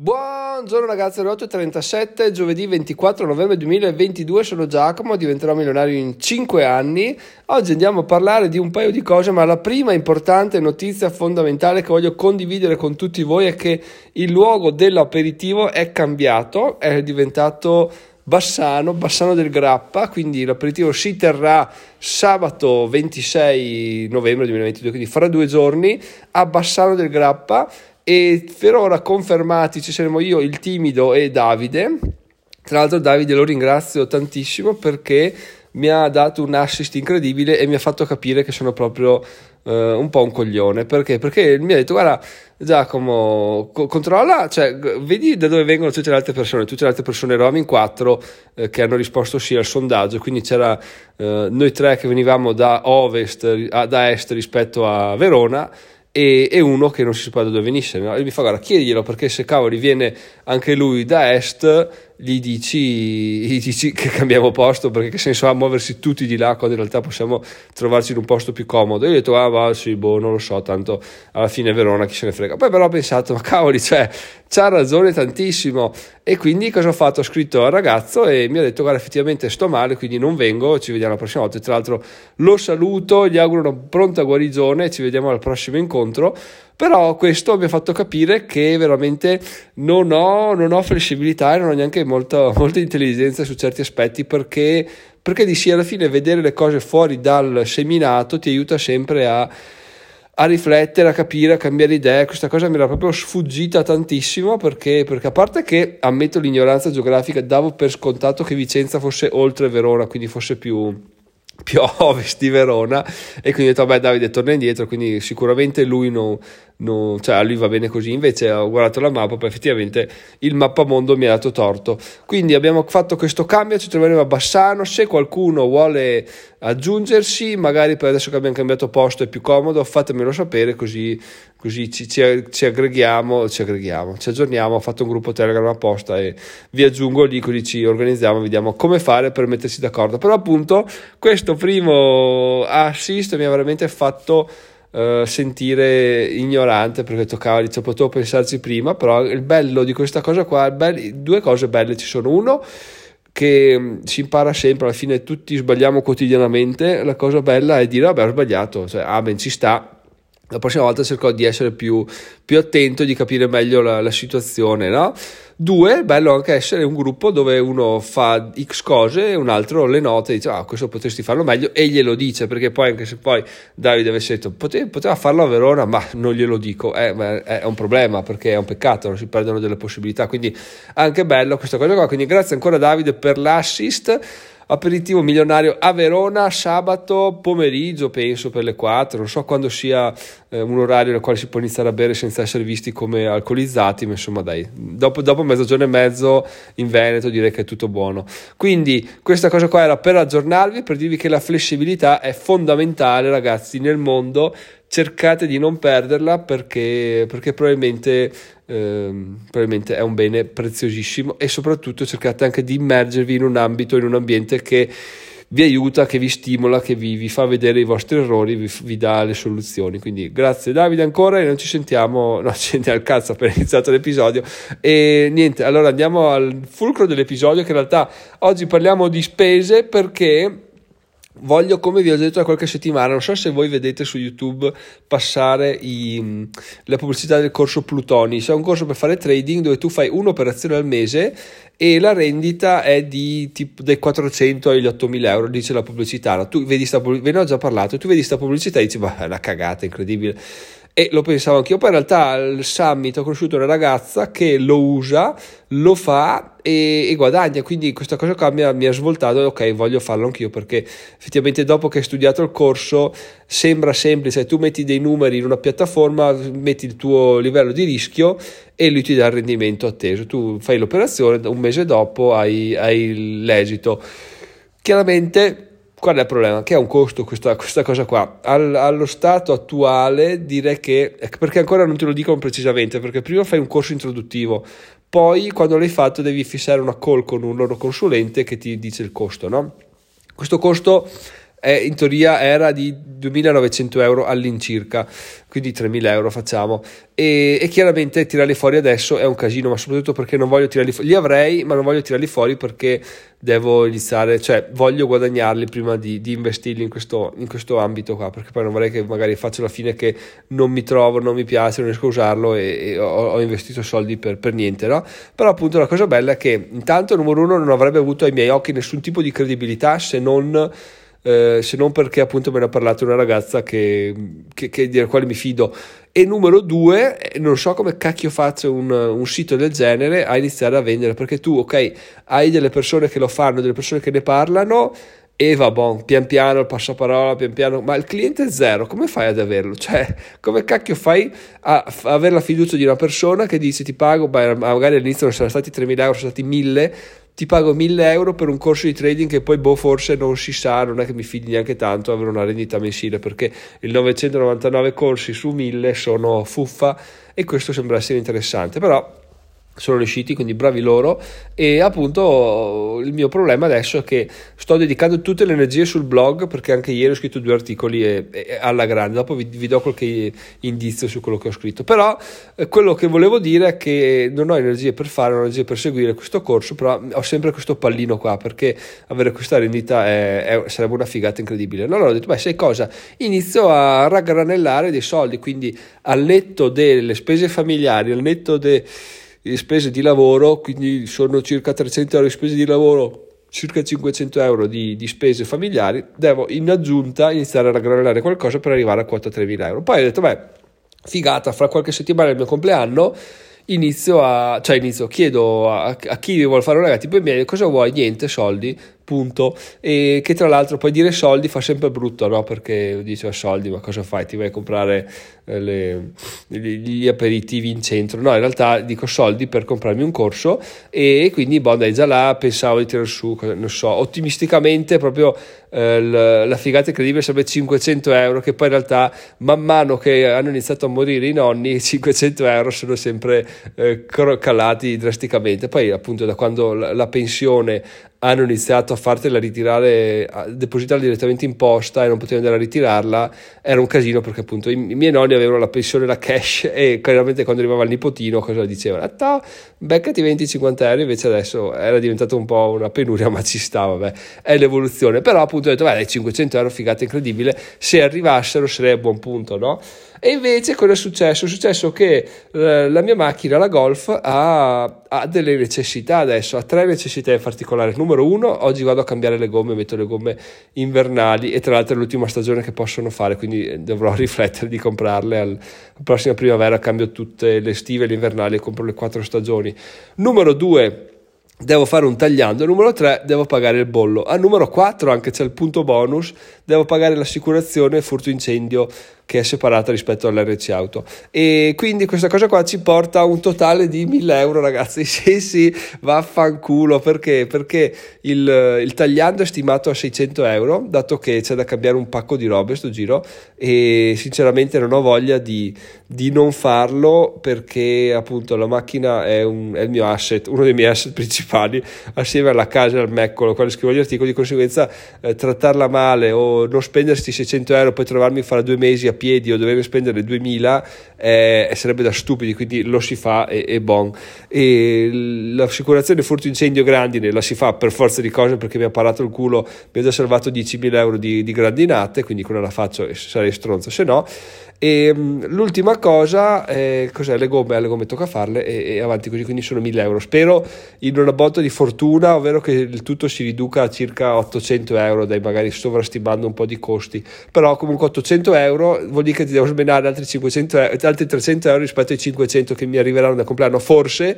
Buongiorno ragazzi, alle 8.37, giovedì 24 novembre 2022, sono Giacomo, diventerò milionario in 5 anni. Oggi andiamo a parlare di un paio di cose, ma la prima importante notizia fondamentale che voglio condividere con tutti voi è che il luogo dell'aperitivo è cambiato, è diventato Bassano, Bassano del Grappa, quindi l'aperitivo si terrà sabato 26 novembre 2022, quindi fra due giorni a Bassano del Grappa e per ora confermati ci saremo io, il timido e Davide. Tra l'altro Davide lo ringrazio tantissimo perché mi ha dato un assist incredibile e mi ha fatto capire che sono proprio uh, un po' un coglione. Perché? Perché mi ha detto guarda Giacomo, co- controlla, cioè vedi da dove vengono tutte le altre persone. Tutte le altre persone eravamo in quattro eh, che hanno risposto sì al sondaggio, quindi c'era eh, noi tre che venivamo da ovest, a, da est rispetto a Verona e, e, uno che non si sapeva da dove venisse. No? E mi fa, guarda, chiediglielo perché se cavoli viene anche lui da est, gli dici, gli dici che cambiamo posto perché che senso ha muoversi tutti di là quando in realtà possiamo trovarci in un posto più comodo. Io ho detto, ah, va, sì, boh, non lo so, tanto alla fine Verona chi se ne frega. Poi però ho pensato, ma cavoli, cioè, c'ha ragione tantissimo. E quindi cosa ho fatto? Ho scritto al ragazzo e mi ha detto, guarda, effettivamente sto male, quindi non vengo, ci vediamo la prossima volta. E tra l'altro lo saluto, gli auguro una pronta guarigione, ci vediamo al prossimo incontro però questo mi ha fatto capire che veramente non ho, non ho flessibilità e non ho neanche molta, molta intelligenza su certi aspetti perché, perché di sì alla fine vedere le cose fuori dal seminato ti aiuta sempre a a riflettere, a capire, a cambiare idee. Questa cosa mi era proprio sfuggita tantissimo perché, perché, a parte che ammetto l'ignoranza geografica, davo per scontato che Vicenza fosse oltre Verona, quindi fosse più, più a ovest di Verona e quindi ho detto vabbè Davide torna indietro quindi sicuramente lui non, non, cioè a lui va bene così. Invece ho guardato la mappa poi effettivamente il mappamondo mi ha dato torto. Quindi abbiamo fatto questo cambio ci troveremo a Bassano. Se qualcuno vuole aggiungersi magari per adesso che abbiamo cambiato posto è più comodo fatemelo sapere così, così ci, ci, ci, aggreghiamo ci aggreghiamo ci aggiorniamo. Ho fatto un gruppo telegram apposta e vi aggiungo lì così ci organizziamo vediamo come fare per mettersi d'accordo. Però appunto questo primo assist mi ha veramente fatto Uh, sentire ignorante perché toccava cioè, potevo pensarci prima però il bello di questa cosa qua belli, due cose belle ci sono. Uno che mm, si impara sempre alla fine tutti sbagliamo quotidianamente. La cosa bella è dire vabbè ho sbagliato cioè, ah ben ci sta la prossima volta cerco di essere più, più attento e di capire meglio la, la situazione, no? Due, bello anche essere un gruppo dove uno fa X cose e un altro le note e dice ah questo potresti farlo meglio e glielo dice perché poi anche se poi Davide avesse detto poteva, farlo a Verona ma non glielo dico eh, è un problema perché è un peccato si perdono delle possibilità. Quindi anche bello questa cosa qua. Quindi grazie ancora Davide per l'assist aperitivo milionario a Verona sabato pomeriggio penso per le 4 non so quando sia eh, un orario nel quale si può iniziare a bere senza essere visti come alcolizzati ma insomma dai. Dopo, dopo mezzogiorno e mezzo in Veneto direi che è tutto buono. Quindi questa cosa qua era per aggiornarvi per dirvi che la flessibilità è fondamentale ragazzi nel mondo cercate di non perderla perché, perché probabilmente, ehm, probabilmente, è un bene preziosissimo e soprattutto cercate anche di immergervi in un ambito, in un ambiente che vi aiuta, che vi stimola, che vi, vi fa vedere i vostri errori, vi, vi, dà le soluzioni. Quindi grazie Davide ancora e non ci sentiamo, no ci sentiamo al cazzo appena iniziato l'episodio e niente, allora andiamo al fulcro dell'episodio che in realtà oggi parliamo di spese perché voglio, come vi ho detto da qualche settimana, non so se voi vedete su YouTube passare i, la pubblicità del corso Plutoni, è un corso per fare trading dove tu fai un'operazione al mese e la rendita è di tipo dai 400 agli 8000 euro, dice la pubblicità. Tu vedi sta ve ne ho già parlato, tu vedi questa pubblicità e dici, ma è una cagata incredibile. E lo pensavo anch'io, poi in realtà al summit ho conosciuto una ragazza che lo usa, lo fa e, e guadagna, quindi questa cosa qua mi ha, mi ha svoltato, ok voglio farlo anch'io perché effettivamente dopo che hai studiato il corso sembra semplice, tu metti dei numeri in una piattaforma, metti il tuo livello di rischio e lui ti dà il rendimento atteso, tu fai l'operazione, un mese dopo hai, hai l'esito. Chiaramente Qual è il problema? Che ha un costo questa, questa cosa qua. All, allo stato attuale direi che, perché ancora non te lo dicono precisamente, perché prima fai un corso introduttivo, poi quando l'hai fatto devi fissare una call con un loro consulente che ti dice il costo, no? Questo costo è, in teoria era di 2.900 euro all'incirca, quindi 3.000 euro facciamo. E, e, chiaramente tirarli fuori adesso è un casino, ma soprattutto perché non voglio tirarli fuori. Li avrei, ma non voglio tirarli fuori perché devo iniziare, cioè voglio guadagnarli prima di, di investirli in questo, in questo, ambito qua, perché poi non vorrei che magari faccio la fine che non mi trovo, non mi piace, non riesco a usarlo e, e ho, ho, investito soldi per, per niente, no? Però appunto la cosa bella è che intanto numero uno non avrebbe avuto ai miei occhi nessun tipo di credibilità se non eh, se non perché appunto me ne ha parlato una ragazza che, che, che, della quale mi fido. E numero due, eh, non so come cacchio faccio un, un, sito del genere a iniziare a vendere, perché tu, ok, hai delle persone che lo fanno, delle persone che ne parlano, e va bon, pian piano il passaparola, pian piano, ma il cliente è zero, come fai ad averlo? Cioè, come cacchio fai a, a avere la fiducia di una persona che dice ti pago, beh, magari all'inizio non sono stati 3.000 euro, sono stati 1.000, ti pago 1000 euro per un corso di trading che poi boh forse non si sa, non è che mi fidi neanche tanto avere una rendita mensile perché il 999 corsi su 1000 sono fuffa e questo sembra essere interessante, però sono riusciti, quindi bravi loro. E appunto il mio problema adesso è che sto dedicando tutte le energie sul blog perché anche ieri ho scritto due articoli e, e alla grande. Dopo vi, vi, do qualche indizio su quello che ho scritto. Però eh, quello che volevo dire è che non ho energie per fare, non ho energie per seguire questo corso, però ho sempre questo pallino qua perché avere questa rendita è, è, sarebbe una figata incredibile. Allora ho detto, beh, sai cosa? Inizio a raggranellare dei soldi, quindi al netto delle spese familiari, al netto dei spese di lavoro, quindi sono circa 300 euro di spese di lavoro, circa 500 euro di, di spese familiari, devo in aggiunta iniziare a raggranellare qualcosa per arrivare a quota 3.000 euro. Poi ho detto, beh, figata, fra qualche settimana è il mio compleanno, inizio a, cioè inizio, chiedo a, a chi vuole fare un regalo, tipo miei, cosa vuoi? Niente, soldi, punto. E che tra l'altro poi dire soldi fa sempre brutto, no? Perché dice soldi, ma cosa fai? Ti vai a comprare eh, le, gli aperitivi in centro? No, in realtà dico soldi per comprarmi un corso e quindi boh, dai già là, pensavo di tirare su, non so, ottimisticamente proprio eh, la figata incredibile sarebbe 500 euro, che poi in realtà man mano che hanno iniziato a morire i nonni, 500 euro sono sempre eh, calati drasticamente. Poi appunto da quando la, la pensione hanno iniziato a fartela ritirare, a depositarla direttamente in posta e non potevano andare a ritirarla, era un casino perché appunto i, miei nonni avevano la pensione, la cash e chiaramente quando arrivava il nipotino cosa dicevano? Atta, beccati 20-50 euro, invece adesso era diventato un po' una penuria, ma ci sta, vabbè, è l'evoluzione. Però appunto ho detto, beh, 500 euro, figata incredibile, se arrivassero sarebbe a buon punto, no? E invece cosa è successo? È successo che eh, la mia macchina, la Golf, ha, ha, delle necessità adesso, ha tre necessità in particolare. Numero uno, oggi vado a cambiare le gomme, metto le gomme invernali e tra l'altro è l'ultima stagione che possono fare, quindi dovrò riflettere di comprarle. Al, la prossima primavera cambio tutte le estive e le invernali e compro le quattro stagioni. Numero due, devo fare un tagliando. Numero 3, devo pagare il bollo. A numero 4, anche c'è il punto bonus, devo pagare l'assicurazione furto incendio che è separata rispetto all'RC Auto. E quindi questa cosa qua ci porta a un totale di 1000 euro, ragazzi. Sì, sì, vaffanculo. Perché? Perché il, il tagliando è stimato a 600 euro, dato che c'è da cambiare un pacco di robe sto giro. E sinceramente non ho voglia di, di non farlo perché appunto la macchina è, un, è, il mio asset, uno dei miei asset principali, assieme alla casa e al Mac, con quale scrivo gli articoli. Di conseguenza, eh, trattarla male o non spendersi 600 euro, poi trovarmi fra due mesi a piedi o dovevo spendere 2000 eh, sarebbe da stupidi, quindi lo si fa e, e bon. E l'assicurazione furto incendio grandine la si fa per forza di cose perché mi ha parato il culo, mi ha già salvato 10.000 euro di, di grandinate, quindi quella la faccio e sarei stronzo, se no e um, l'ultima cosa, è, cos'è? Le gomme, le gomme tocca farle e, e, avanti così, quindi sono 1000 euro. Spero in una botta di fortuna, ovvero che il tutto si riduca a circa 800 euro, dai magari sovrastimando un po' di costi. Però comunque 800 euro vuol dire che ti devo smenare altri, 500, altri 300 euro rispetto ai 500 che mi arriveranno da compleanno, forse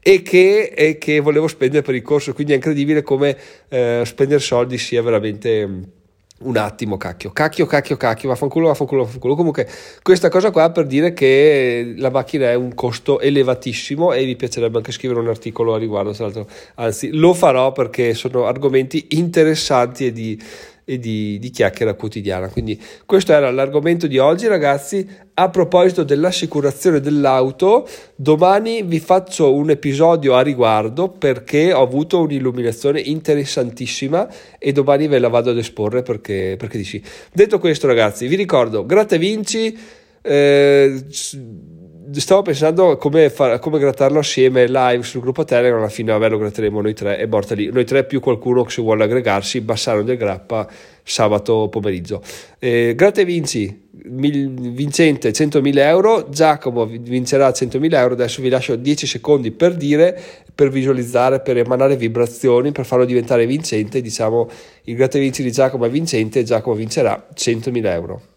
e che, e che volevo spendere per il corso. Quindi è incredibile come eh, spendere soldi sia veramente un attimo, cacchio, cacchio, cacchio, cacchio, vaffanculo, vaffanculo, vaffanculo. Comunque, questa cosa qua per dire che la macchina è un costo elevatissimo e vi piacerebbe anche scrivere un articolo a riguardo, tra l'altro, anzi, lo farò perché sono argomenti interessanti e di, e di, di, chiacchiera quotidiana. Quindi questo era l'argomento di oggi ragazzi. A proposito dell'assicurazione dell'auto, domani vi faccio un episodio a riguardo perché ho avuto un'illuminazione interessantissima e domani ve la vado ad esporre perché, perché dici. Detto questo ragazzi, vi ricordo, gratte vinci. Eh, stavo pensando come, far, come, grattarlo assieme live sul gruppo Telegram. Alla fine, vabbè, lo gratteremo noi tre. È morta lì. Noi tre più qualcuno che se vuole aggregarsi. Bassano del Grappa sabato pomeriggio. Eh, grazie Vinci, mil, vincente 100.000 euro. Giacomo vincerà 100.000 euro. Adesso vi lascio 10 secondi per dire, per visualizzare, per emanare vibrazioni, per farlo diventare vincente. Diciamo il grazie Vinci di Giacomo è vincente e Giacomo vincerà 100.000 euro.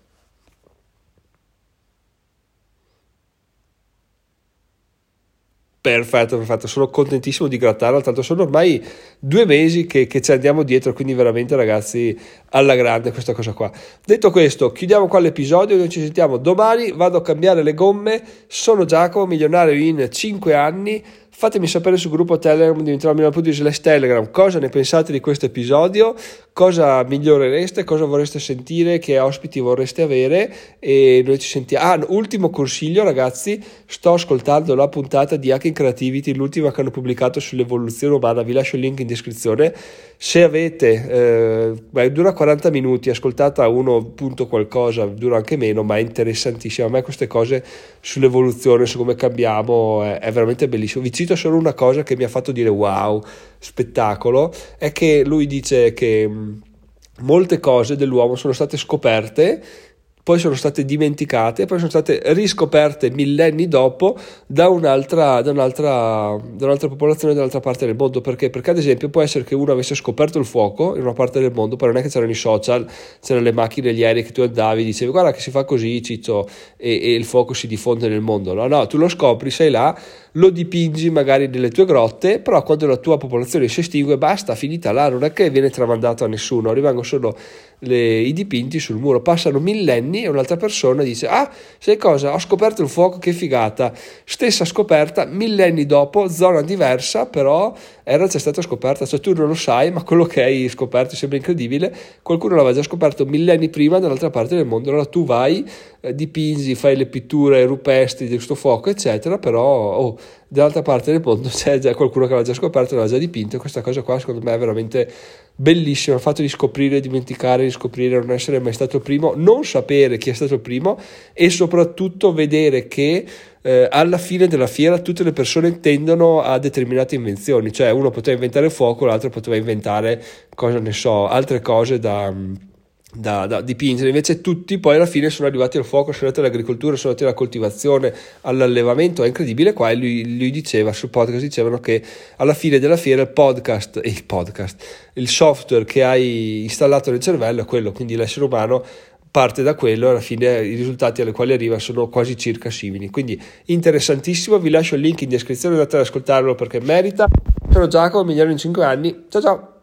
Perfetto, perfetto, sono contentissimo di grattarlo, tanto sono ormai due mesi che, che, ci andiamo dietro, quindi veramente ragazzi alla grande questa cosa qua. Detto questo, chiudiamo qua l'episodio, noi ci sentiamo domani, vado a cambiare le gomme, sono Giacomo, milionario in 5 anni, Fatemi sapere sul gruppo Telegram di slash Telegram cosa ne pensate di questo episodio, cosa migliorereste, cosa vorreste sentire, che ospiti vorreste avere e noi ci sentiamo. Ah, ultimo consiglio ragazzi, sto ascoltando la puntata di Hacking Creativity, l'ultima che hanno pubblicato sull'evoluzione umana, vi lascio il link in descrizione. Se avete, eh, dura 40 minuti, ascoltata uno punto qualcosa, dura anche meno, ma è interessantissimo. A me queste cose sull'evoluzione, su come cambiamo, è, è veramente bellissimo. Vi cito solo una cosa che mi ha fatto dire wow, spettacolo, è che lui dice che molte cose dell'uomo sono state scoperte poi sono state dimenticate poi sono state riscoperte millenni dopo da un'altra, da un'altra, da un'altra popolazione dall'altra parte del mondo. Perché? Perché ad esempio può essere che uno avesse scoperto il fuoco in una parte del mondo, però non è che c'erano i social, c'erano le macchine, gli aerei che tu andavi, dicevi guarda che si fa così Ciccio e, e il fuoco si diffonde nel mondo. No, no, tu lo scopri, sei là, lo dipingi magari nelle tue grotte, però quando la tua popolazione si estingue basta, finita là, non è che viene tramandato a nessuno, rimangono solo le, i dipinti sul muro, passano millenni e un'altra persona dice ah sai cosa? Ho scoperto il fuoco che figata. Stessa scoperta millenni dopo zona diversa però era già stata scoperta. Cioè tu non lo sai ma quello che hai scoperto sembra incredibile. Qualcuno l'aveva già scoperto millenni prima dall'altra parte del mondo. Allora tu vai eh, dipingi fai le pitture rupestri di questo fuoco eccetera però oh, dall'altra parte del mondo c'è già qualcuno che l'ha già scoperto l'ha già dipinto questa cosa qua secondo me è veramente bellissimo il fatto di scoprire, dimenticare, di scoprire, non essere mai stato primo, non sapere chi è stato primo e soprattutto vedere che eh, alla fine della fiera tutte le persone tendono a determinate invenzioni, cioè uno poteva inventare fuoco, l'altro poteva inventare, cosa ne so, altre cose da da, da, dipingere, invece tutti poi alla fine sono arrivati al fuoco, sono arrivati all'agricoltura, sono arrivati alla coltivazione, all'allevamento, è incredibile qua e lui, lui, diceva sul podcast, dicevano che alla fine della fiera il podcast, il podcast, il software che hai installato nel cervello è quello, quindi l'essere umano parte da quello e alla fine i risultati alle quali arriva sono quasi circa simili. Quindi interessantissimo, vi lascio il link in descrizione, andate ad ascoltarlo perché merita. Sono Giacomo, migliore in 5 anni. Ciao ciao!